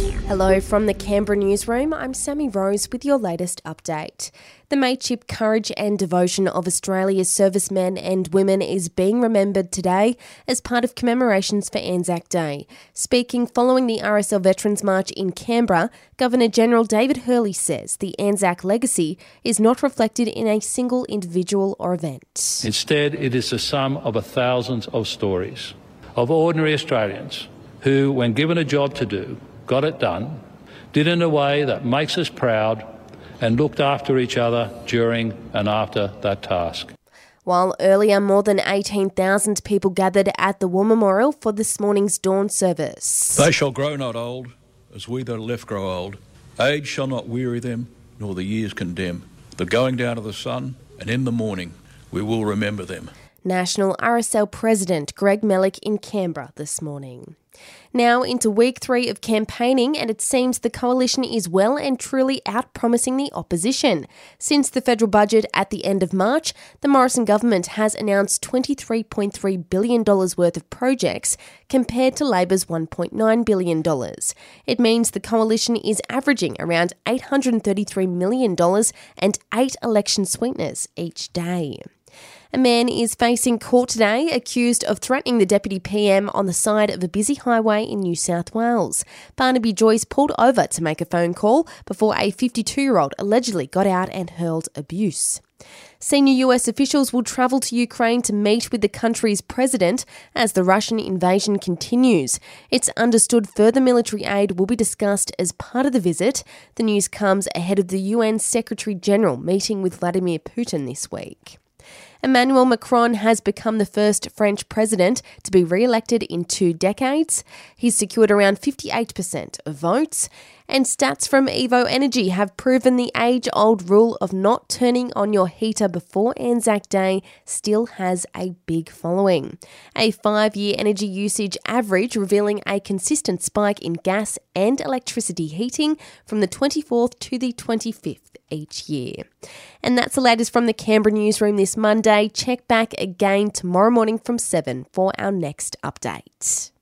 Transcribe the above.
Hello from the Canberra newsroom. I'm Sammy Rose with your latest update. The mateship courage and devotion of Australia's servicemen and women is being remembered today as part of commemorations for Anzac Day. Speaking following the RSL Veterans March in Canberra, Governor General David Hurley says the Anzac legacy is not reflected in a single individual or event. Instead, it is the sum of a thousands of stories of ordinary Australians who, when given a job to do, got it done, did in a way that makes us proud, and looked after each other during and after that task. While earlier, more than 18,000 people gathered at the War Memorial for this morning's dawn service. They shall grow not old, as we that are left grow old. Age shall not weary them, nor the years condemn. The going down of the sun, and in the morning we will remember them. National RSL President Greg Melick in Canberra this morning. Now into week three of campaigning, and it seems the coalition is well and truly out promising the opposition. Since the federal budget at the end of March, the Morrison government has announced $23.3 billion worth of projects compared to Labor's $1.9 billion. It means the coalition is averaging around $833 million and eight election sweeteners each day. A man is facing court today accused of threatening the Deputy PM on the side of a busy highway in New South Wales. Barnaby Joyce pulled over to make a phone call before a 52 year old allegedly got out and hurled abuse. Senior US officials will travel to Ukraine to meet with the country's president as the Russian invasion continues. It's understood further military aid will be discussed as part of the visit. The news comes ahead of the UN Secretary General meeting with Vladimir Putin this week. Emmanuel Macron has become the first French president to be re elected in two decades. He's secured around 58% of votes. And stats from Evoenergy have proven the age old rule of not turning on your heater before Anzac Day still has a big following. A five year energy usage average revealing a consistent spike in gas and electricity heating from the 24th to the 25th each year. And that's the latest from the Canberra newsroom this Monday. Check back again tomorrow morning from 7 for our next update.